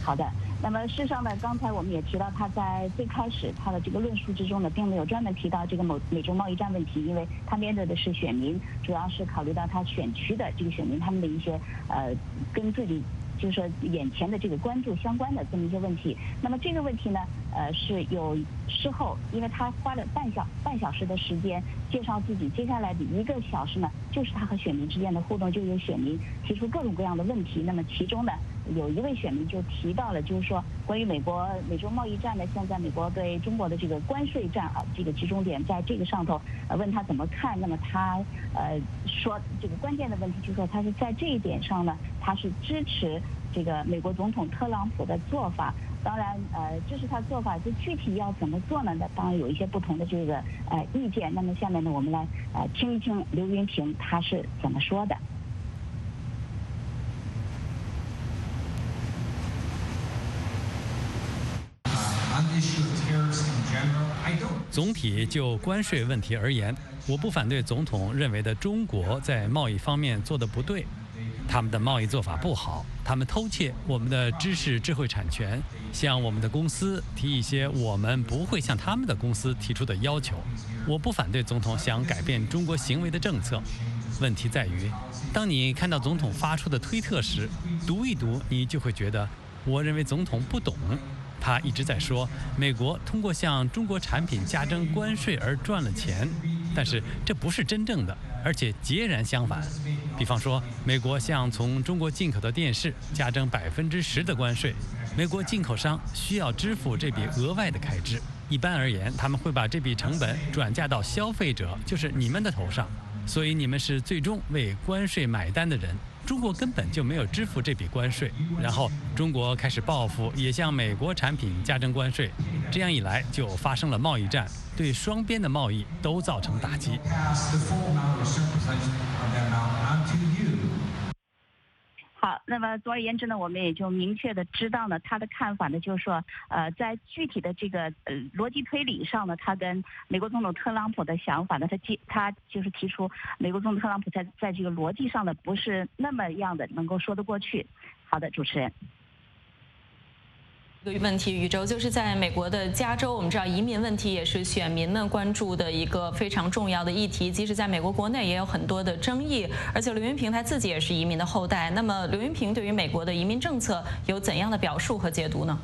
好的。那么事实上呢，刚才我们也提到，他在最开始他的这个论述之中呢，并没有专门提到这个某美中贸易战问题，因为他面对的是选民，主要是考虑到他选区的这个选民他们的一些呃跟自己。就是说，眼前的这个关注相关的这么一些问题。那么这个问题呢，呃，是有事后，因为他花了半小半小时的时间介绍自己，接下来的一个小时呢，就是他和选民之间的互动，就有选民提出各种各样的问题。那么其中呢，有一位选民就提到了，就是说关于美国美洲贸易战呢，现在美国对中国的这个关税战啊，这个集中点在这个上头，呃，问他怎么看。那么他呃说，这个关键的问题就是说，他是在这一点上呢，他是支持。这个美国总统特朗普的做法，当然，呃，这是他做法，就具体要怎么做呢？那当然有一些不同的这个呃意见。那么下面呢，我们来呃听一听刘云平他是怎么说的。总体就关税问题而言，我不反对总统认为的中国在贸易方面做的不对。他们的贸易做法不好，他们偷窃我们的知识智慧产权，向我们的公司提一些我们不会向他们的公司提出的要求。我不反对总统想改变中国行为的政策，问题在于，当你看到总统发出的推特时，读一读，你就会觉得，我认为总统不懂。他一直在说美国通过向中国产品加征关税而赚了钱，但是这不是真正的，而且截然相反。比方说，美国向从中国进口的电视加征百分之十的关税，美国进口商需要支付这笔额外的开支。一般而言，他们会把这笔成本转嫁到消费者，就是你们的头上，所以你们是最终为关税买单的人。中国根本就没有支付这笔关税，然后中国开始报复，也向美国产品加征关税，这样一来就发生了贸易战，对双边的贸易都造成打击。好，那么总而言之呢，我们也就明确的知道呢，他的看法呢，就是说，呃，在具体的这个呃逻辑推理上呢，他跟美国总统特朗普的想法呢，他提他就是提出，美国总统特朗普在在这个逻辑上呢，不是那么样的能够说得过去。好的，主持人。一个问题，宇宙就是在美国的加州，我们知道移民问题也是选民们关注的一个非常重要的议题。即使在美国国内也有很多的争议，而且刘云平他自己也是移民的后代。那么刘云平对于美国的移民政策有怎样的表述和解读呢？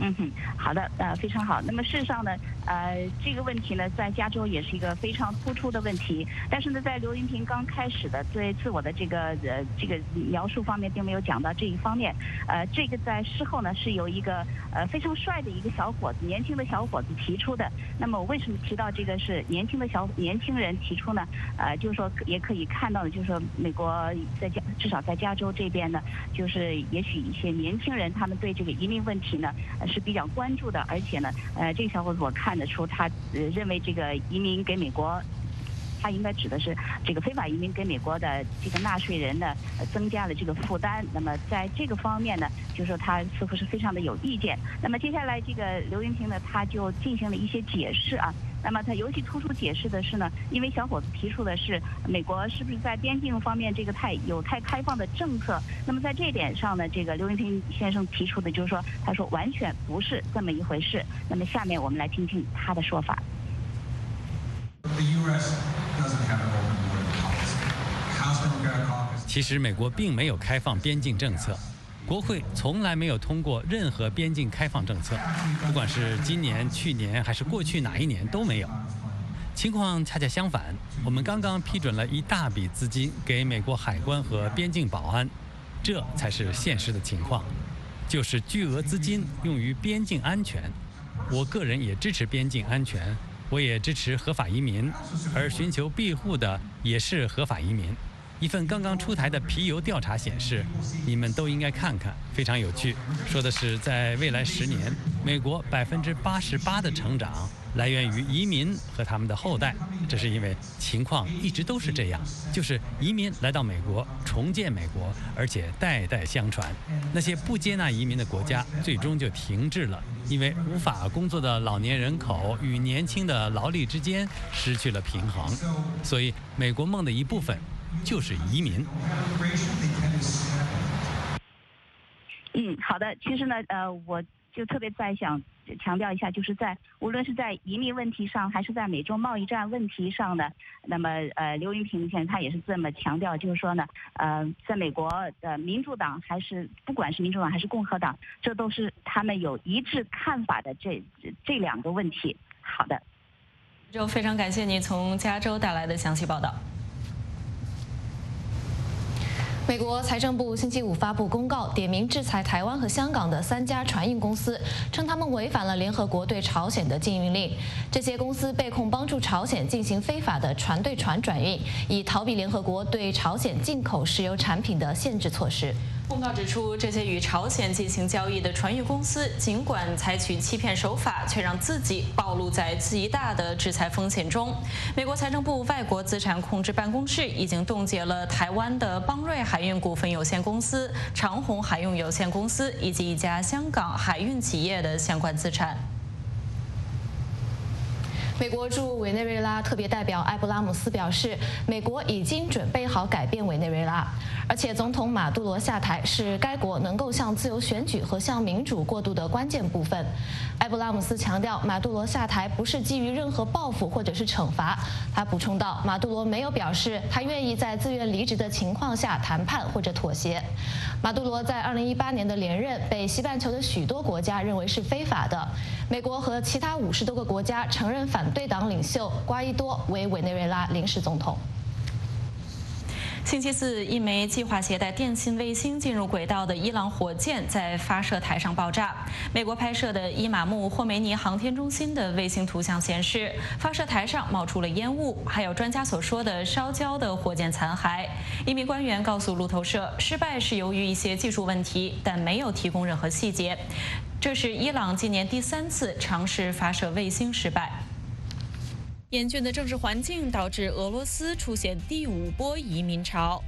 嗯哼，好的，呃，非常好。那么事实上呢，呃，这个问题呢，在加州也是一个非常突出的问题。但是呢，在刘云平刚开始的对自我的这个呃这个描述方面，并没有讲到这一方面。呃，这个在事后呢，是由一个呃非常帅的一个小伙子，年轻的小伙子提出的。那么我为什么提到这个是年轻的小年轻人提出呢？呃，就是说也可以看到的，就是说美国在加至少在加州这边呢，就是也许一些年轻人他们对这个移民问题呢。是比较关注的，而且呢，呃，这个小伙子我看得出，他呃认为这个移民给美国，他应该指的是这个非法移民给美国的这个纳税人呢，增加了这个负担。那么在这个方面呢，就说他似乎是非常的有意见。那么接下来这个刘云平呢，他就进行了一些解释啊。那么他尤其突出解释的是呢，因为小伙子提出的是美国是不是在边境方面这个太有太开放的政策？那么在这一点上呢，这个刘云平先生提出的就是说，他说完全不是这么一回事。那么下面我们来听听他的说法。其实美国并没有开放边境政策。国会从来没有通过任何边境开放政策，不管是今年、去年还是过去哪一年都没有。情况恰恰相反，我们刚刚批准了一大笔资金给美国海关和边境保安，这才是现实的情况，就是巨额资金用于边境安全。我个人也支持边境安全，我也支持合法移民，而寻求庇护的也是合法移民。一份刚刚出台的皮尤调查显示，你们都应该看看，非常有趣。说的是，在未来十年，美国百分之八十八的成长来源于移民和他们的后代。这是因为情况一直都是这样，就是移民来到美国，重建美国，而且代代相传。那些不接纳移民的国家，最终就停滞了，因为无法工作的老年人口与年轻的劳力之间失去了平衡。所以，美国梦的一部分就是移民。嗯，好的。其实呢，呃，我就特别在想强调一下，就是在无论是在移民问题上，还是在美中贸易战问题上呢，那么呃，刘云平先生他也是这么强调，就是说呢，呃，在美国的民主党还是不管是民主党还是共和党，这都是他们有一致看法的这这两个问题。好的，就非常感谢你从加州带来的详细报道。美国财政部星期五发布公告，点名制裁台湾和香港的三家船运公司，称他们违反了联合国对朝鲜的禁运令。这些公司被控帮助朝鲜进行非法的船对船转运，以逃避联合国对朝鲜进口石油产品的限制措施。公告指出，这些与朝鲜进行交易的船运公司，尽管采取欺骗手法，却让自己暴露在极大的制裁风险中。美国财政部外国资产控制办公室已经冻结了台湾的邦瑞海运股份有限公司、长虹海运有限公司以及一家香港海运企业的相关资产。美国驻委内瑞拉特别代表埃布拉姆斯表示，美国已经准备好改变委内瑞拉，而且总统马杜罗下台是该国能够向自由选举和向民主过渡的关键部分。埃布拉姆斯强调，马杜罗下台不是基于任何报复或者是惩罚。他补充道，马杜罗没有表示他愿意在自愿离职的情况下谈判或者妥协。马杜罗在2018年的连任被西半球的许多国家认为是非法的。美国和其他五十多个国家承认反对党领袖瓜伊多为委内瑞拉临时总统。星期四，一枚计划携带电信卫星进入轨道的伊朗火箭在发射台上爆炸。美国拍摄的伊玛目霍梅尼航天中心的卫星图像显示，发射台上冒出了烟雾，还有专家所说的烧焦的火箭残骸。一名官员告诉路透社，失败是由于一些技术问题，但没有提供任何细节。这是伊朗今年第三次尝试发射卫星失败。严峻的政治环境导致俄罗斯出现第五波移民潮。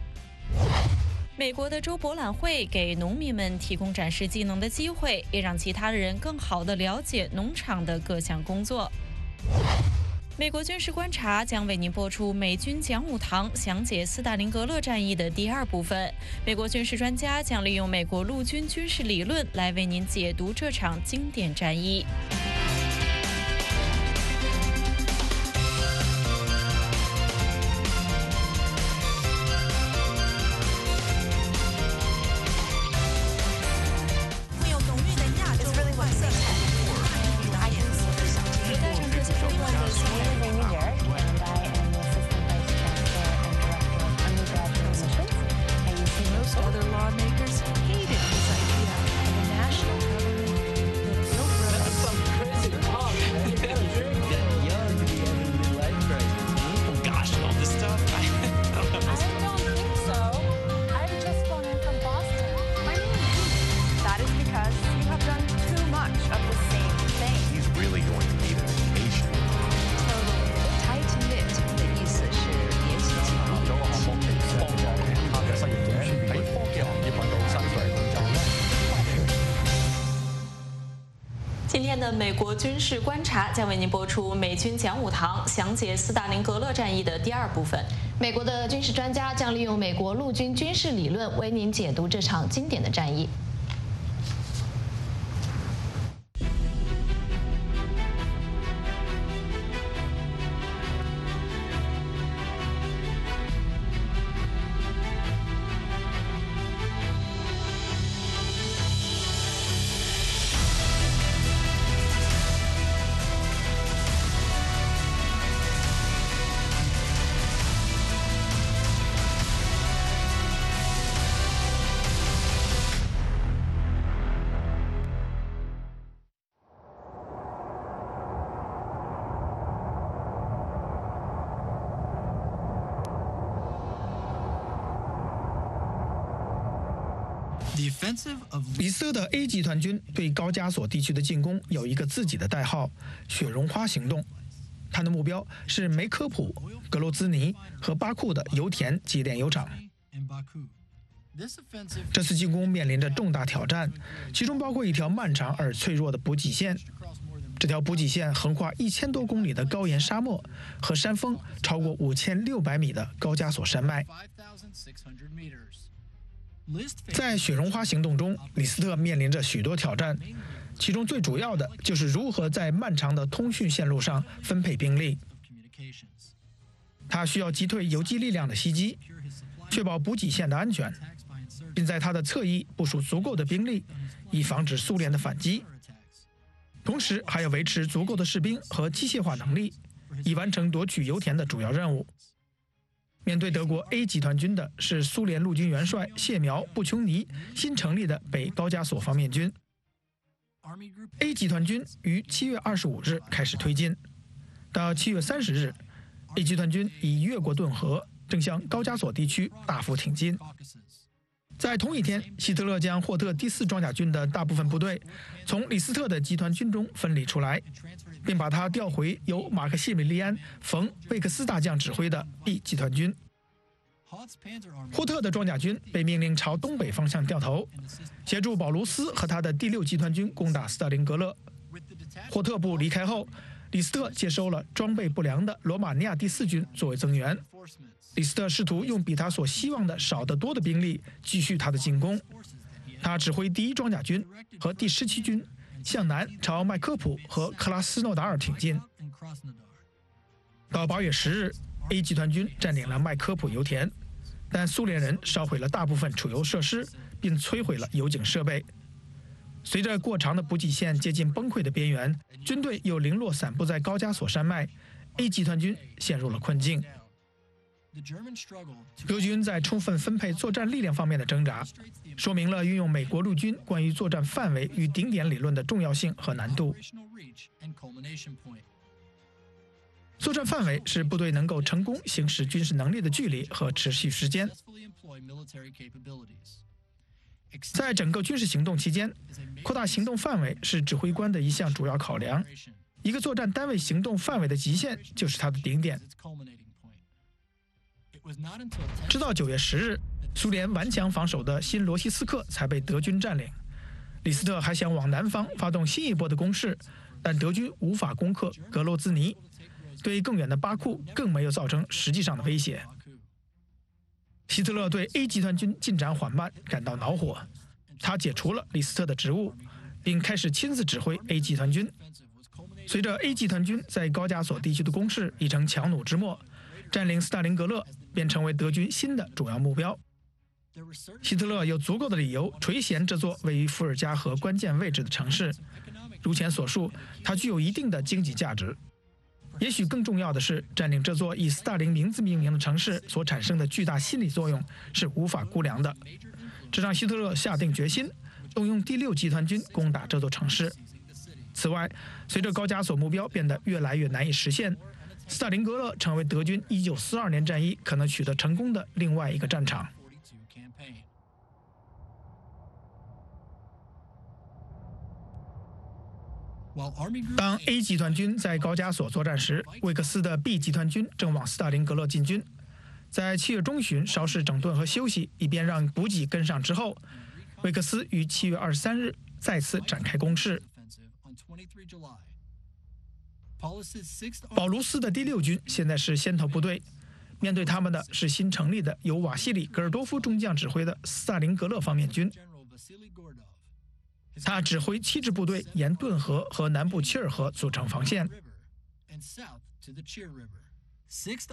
美国的州博览会给农民们提供展示技能的机会，也让其他人更好地了解农场的各项工作。美国军事观察将为您播出美军讲武堂详解斯大林格勒战役的第二部分。美国军事专家将利用美国陆军军事理论来为您解读这场经典战役。将为您播出美军讲武堂详解斯大林格勒战役的第二部分。美国的军事专家将利用美国陆军军事理论为您解读这场经典的战役。李斯特的 A 集团军对高加索地区的进攻有一个自己的代号“雪绒花行动”，它的目标是梅科普、格罗兹尼和巴库的油田及炼油厂。这次进攻面临着重大挑战，其中包括一条漫长而脆弱的补给线。这条补给线横跨一千多公里的高原沙漠和山峰超过五千六百米的高加索山脉。在雪绒花行动中，李斯特面临着许多挑战，其中最主要的就是如何在漫长的通讯线路上分配兵力。他需要击退游击力量的袭击，确保补给线的安全，并在他的侧翼部署足够的兵力，以防止苏联的反击。同时，还要维持足够的士兵和机械化能力，以完成夺取油田的主要任务。面对德国 A 集团军的是苏联陆军元帅谢苗布琼尼新成立的北高加索方面军。A 集团军于七月二十五日开始推进，到七月三十日，A 集团军已越过顿河，正向高加索地区大幅挺进。在同一天，希特勒将霍特第四装甲军的大部分部队从李斯特的集团军中分离出来，并把他调回由马克西米利安·冯·贝克斯大将指挥的 B 集团军。霍特的装甲军被命令朝东北方向掉头，协助保卢斯和他的第六集团军攻打斯大林格勒。霍特部离开后，李斯特接收了装备不良的罗马尼亚第四军作为增援。李斯特试图用比他所希望的少得多的兵力继续他的进攻。他指挥第一装甲军和第十七军向南朝麦科普和克拉斯诺达尔挺进。到八月十日，A 集团军占领了麦科普油田，但苏联人烧毁了大部分储油设施，并摧毁了油井设备。随着过长的补给线接近崩溃的边缘，军队又零落散布在高加索山脉，A 集团军陷入了困境。德军在充分分配作战力量方面的挣扎，说明了运用美国陆军关于作战范围与顶点理论的重要性和难度。作战范围是部队能够成功行使军事能力的距离和持续时间。在整个军事行动期间，扩大行动范围是指挥官的一项主要考量。一个作战单位行动范围的极限就是它的顶点。直到九月十日，苏联顽强防守的新罗西斯克才被德军占领。李斯特还想往南方发动新一波的攻势，但德军无法攻克格罗兹尼，对更远的巴库更没有造成实际上的威胁。希特勒对 A 集团军进展缓慢感到恼火，他解除了李斯特的职务，并开始亲自指挥 A 集团军。随着 A 集团军在高加索地区的攻势已成强弩之末，占领斯大林格勒。便成为德军新的主要目标。希特勒有足够的理由垂涎这座位于伏尔加河关键位置的城市。如前所述，它具有一定的经济价值。也许更重要的是，占领这座以斯大林名字命名的城市所产生的巨大心理作用是无法估量的。这让希特勒下定决心动用第六集团军攻打这座城市。此外，随着高加索目标变得越来越难以实现。斯大林格勒成为德军1942年战役可能取得成功的另外一个战场。当 A 集团军在高加索作战时，魏克斯的 B 集团军正往斯大林格勒进军。在七月中旬稍事整顿和休息，以便让补给跟上之后，魏克斯于七月二十三日再次展开攻势。保卢斯的第六军现在是先头部队，面对他们的是新成立的由瓦西里·戈尔多夫中将指挥的斯大林格勒方面军。他指挥七支部队沿顿河和南部切尔河组成防线。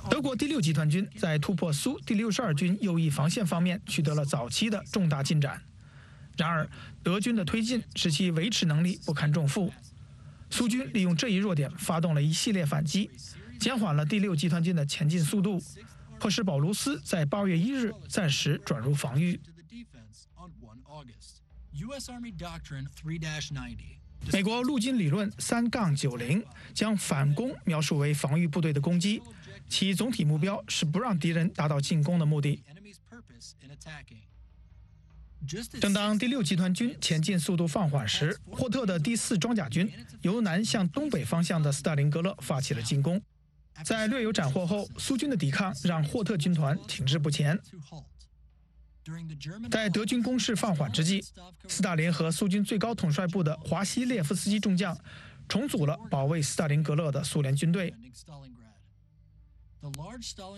德国第六集团军在突破苏第六十二军右翼防线方面取得了早期的重大进展，然而德军的推进使其维持能力不堪重负。苏军利用这一弱点发动了一系列反击，减缓了第六集团军的前进速度，迫使保卢斯在八月一日暂时转入防御。美国陆军理论三杠九零将反攻描述为防御部队的攻击，其总体目标是不让敌人达到进攻的目的。正当第六集团军前进速度放缓时，霍特的第四装甲军由南向东北方向的斯大林格勒发起了进攻。在略有斩获后，苏军的抵抗让霍特军团停滞不前。在德军攻势放缓之际，斯大林和苏军最高统帅部的华西列夫斯基中将重组了保卫斯大林格勒的苏联军队。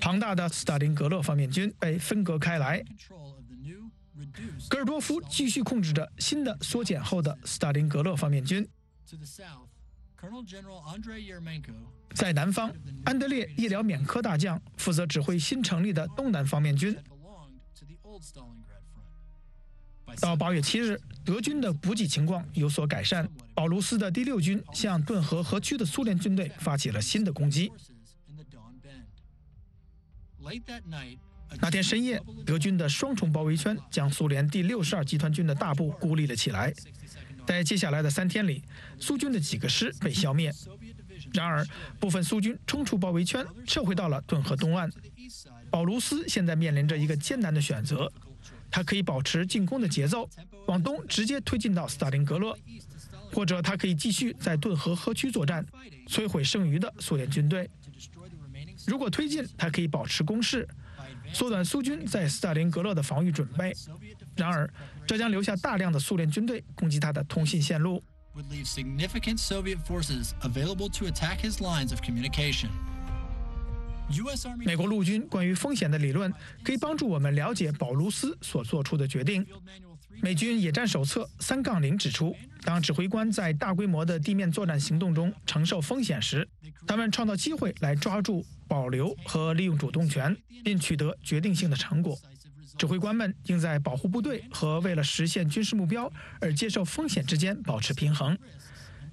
庞大的斯大林格勒方面军被分隔开来，戈尔多夫继续控制着新的缩减后的斯大林格勒方面军。在南方，安德烈·叶廖缅科大将负责指挥新成立的东南方面军。到八月七日，德军的补给情况有所改善。保卢斯的第六军向顿河河区的苏联军队发起了新的攻击。那天深夜，德军的双重包围圈将苏联第六十二集团军的大部孤立了起来。在接下来的三天里，苏军的几个师被消灭。然而，部分苏军冲出包围圈，撤回到了顿河东岸。保卢斯现在面临着一个艰难的选择：他可以保持进攻的节奏，往东直接推进到斯大林格勒，或者他可以继续在顿河河区作战，摧毁剩余的苏联军队。如果推进，他可以保持攻势，缩短苏军在斯大林格勒的防御准备。然而，这将留下大量的苏联军队攻击他的通信线路。美国陆军关于风险的理论可以帮助我们了解保卢斯所做出的决定。美军野战手册三杠零指出，当指挥官在大规模的地面作战行动中承受风险时，他们创造机会来抓住、保留和利用主动权，并取得决定性的成果。指挥官们应在保护部队和为了实现军事目标而接受风险之间保持平衡。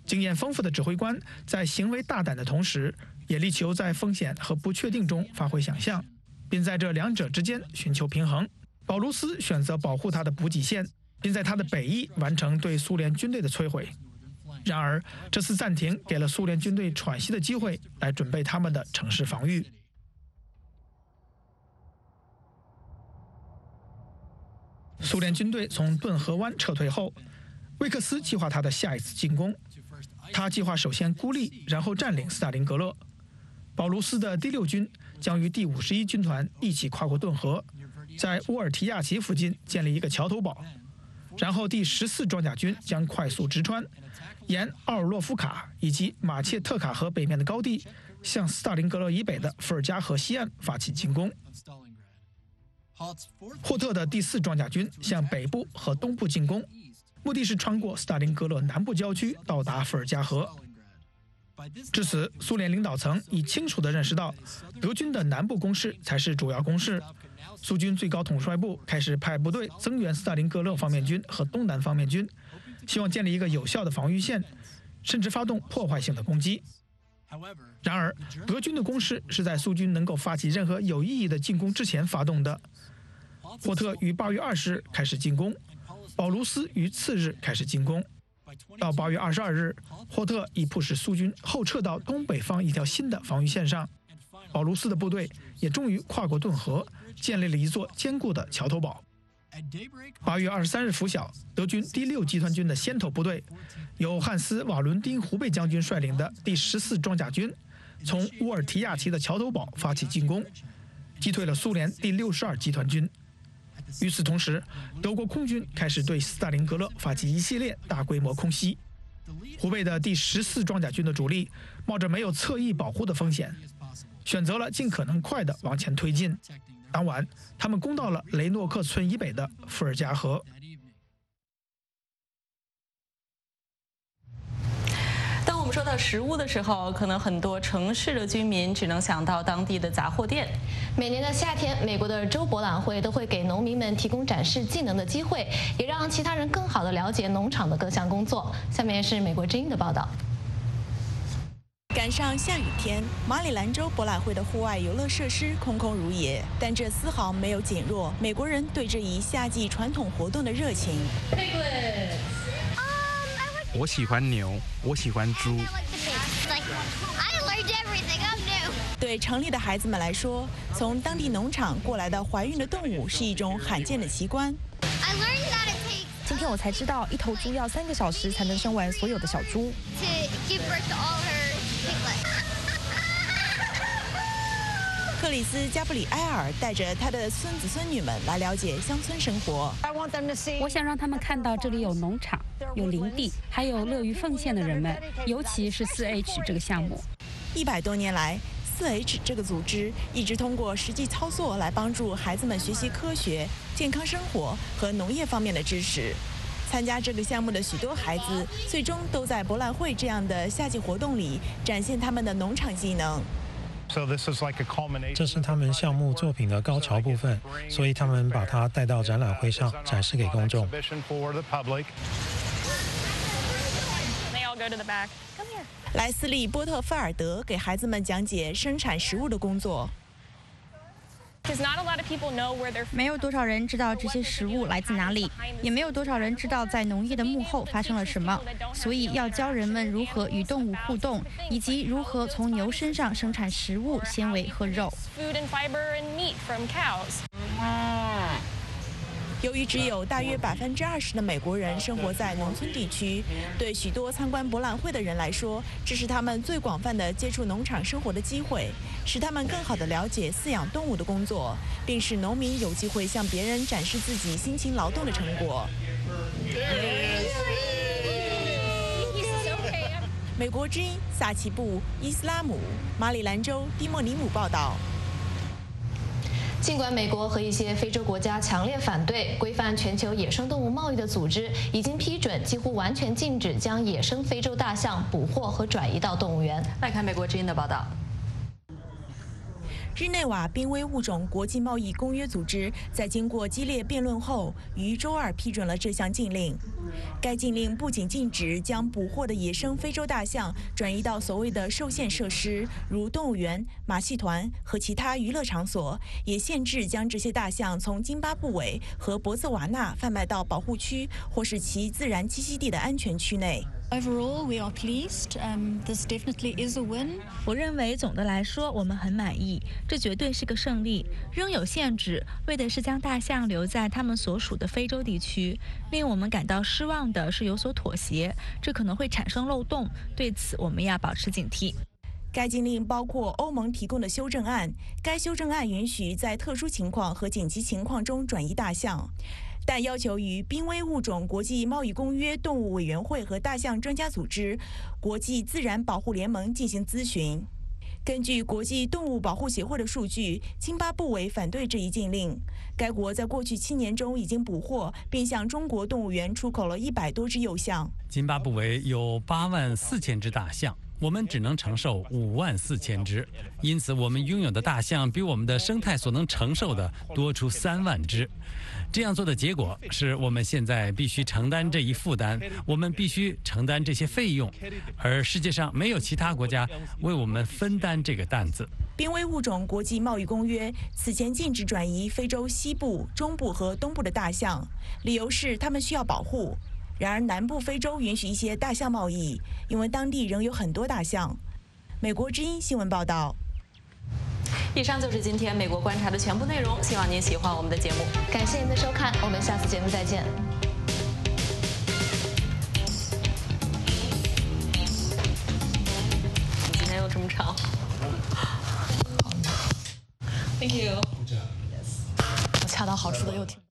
经验丰富的指挥官在行为大胆的同时，也力求在风险和不确定中发挥想象，并在这两者之间寻求平衡。保卢斯选择保护他的补给线，并在他的北翼完成对苏联军队的摧毁。然而，这次暂停给了苏联军队喘息的机会，来准备他们的城市防御。苏联军队从顿河湾撤退后，威克斯计划他的下一次进攻。他计划首先孤立，然后占领斯大林格勒。保卢斯的第六军将与第五十一军团一起跨过顿河。在乌尔提亚奇附近建立一个桥头堡，然后第十四装甲军将快速直穿，沿奥尔洛夫卡以及马切特卡河北面的高地，向斯大林格勒以北的伏尔加河西岸发起进攻。霍特的第四装甲军向北部和东部进攻，目的是穿过斯大林格勒南部郊区，到达伏尔加河。至此，苏联领导层已清楚地认识到，德军的南部攻势才是主要攻势。苏军最高统帅部开始派部队增援斯大林格勒方面军和东南方面军，希望建立一个有效的防御线，甚至发动破坏性的攻击。然而，德军的攻势是在苏军能够发起任何有意义的进攻之前发动的。霍特于8月20日开始进攻，保卢斯于次日开始进攻。到8月22日，霍特已迫使苏军后撤到东北方一条新的防御线上，保卢斯的部队也终于跨过顿河。建立了一座坚固的桥头堡。八月二十三日拂晓，德军第六集团军的先头部队，由汉斯·瓦伦丁·胡贝将军率领的第十四装甲军，从乌尔提亚奇的桥头堡发起进攻，击退了苏联第六十二集团军。与此同时，德国空军开始对斯大林格勒发起一系列大规模空袭。胡贝的第十四装甲军的主力，冒着没有侧翼保护的风险。选择了尽可能快的往前推进。当晚，他们攻到了雷诺克村以北的伏尔加河。当我们说到食物的时候，可能很多城市的居民只能想到当地的杂货店。每年的夏天，美国的州博览会都会给农民们提供展示技能的机会，也让其他人更好的了解农场的各项工作。下面是美国之音的报道。赶上下雨天，马里兰州博览会的户外游乐设施空空如也，但这丝毫没有减弱美国人对这一夏季传统活动的热情。我喜欢牛，我喜欢猪。对城里的孩子们来说，从当地农场过来的怀孕的动物是一种罕见的奇观。I learned that 今天我才知道，一头猪要三个小时才能生完所有的小猪。克里斯·加布里埃尔带着他的孙子孙女们来了解乡村生活。我想让他们看到这里有农场、有林地，还有乐于奉献的人们，尤其是 4H 这个项目。一百多年来，4H 这个组织一直通过实际操作来帮助孩子们学习科学、健康生活和农业方面的知识。参加这个项目的许多孩子，最终都在博览会这样的夏季活动里展现他们的农场技能。这是他们项目作品的高潮部分，所以他们把它带到展览会上展示给公众。莱斯利·波特菲尔德给孩子们讲解生产食物的工作。没有多少人知道这些食物来自哪里，也没有多少人知道在农业的幕后发生了什么。所以要教人们如何与动物互动，以及如何从牛身上生产食物、纤维和肉。由于只有大约百分之二十的美国人生活在农村地区，对许多参观博览会的人来说，这是他们最广泛的接触农场生活的机会，使他们更好地了解饲养动物的工作，并使农民有机会向别人展示自己辛勤劳动的成果。美国之音萨奇布伊斯拉姆马里兰州蒂莫尼姆报道。尽管美国和一些非洲国家强烈反对规范全球野生动物贸易的组织，已经批准几乎完全禁止将野生非洲大象捕获和转移到动物园。来看美国之音的报道。日内瓦濒危物种国际贸易公约组织在经过激烈辩论后，于周二批准了这项禁令。该禁令不仅禁止将捕获的野生非洲大象转移到所谓的受限设施，如动物园、马戏团和其他娱乐场所，也限制将这些大象从津巴布韦和博茨瓦纳贩卖到保护区或是其自然栖息地的安全区内。Overall, we are pleased. Um, this definitely is a win. 我认为总的来说我们很满意，这绝对是个胜利。仍有限制，为的是将大象留在他们所属的非洲地区。令我们感到失望的是有所妥协，这可能会产生漏洞。对此，我们要保持警惕。该禁令包括欧盟提供的修正案，该修正案允许在特殊情况和紧急情况中转移大象。但要求与濒危物种国际贸易公约动物委员会和大象专家组织、国际自然保护联盟进行咨询。根据国际动物保护协会的数据，津巴布韦反对这一禁令。该国在过去七年中已经捕获并向中国动物园出口了一百多只幼象。津巴布韦有八万四千只大象。我们只能承受五万四千只，因此我们拥有的大象比我们的生态所能承受的多出三万只。这样做的结果是我们现在必须承担这一负担，我们必须承担这些费用，而世界上没有其他国家为我们分担这个担子。濒危物种国际贸易公约此前禁止转移非洲西部、中部和东部的大象，理由是它们需要保护。然而，南部非洲允许一些大象贸易，因为当地仍有很多大象。美国之音新闻报道。以上就是今天美国观察的全部内容，希望您喜欢我们的节目。感谢您的收看，我们下次节目再见。你今天又这么长？Thank you。我恰到好处的又听。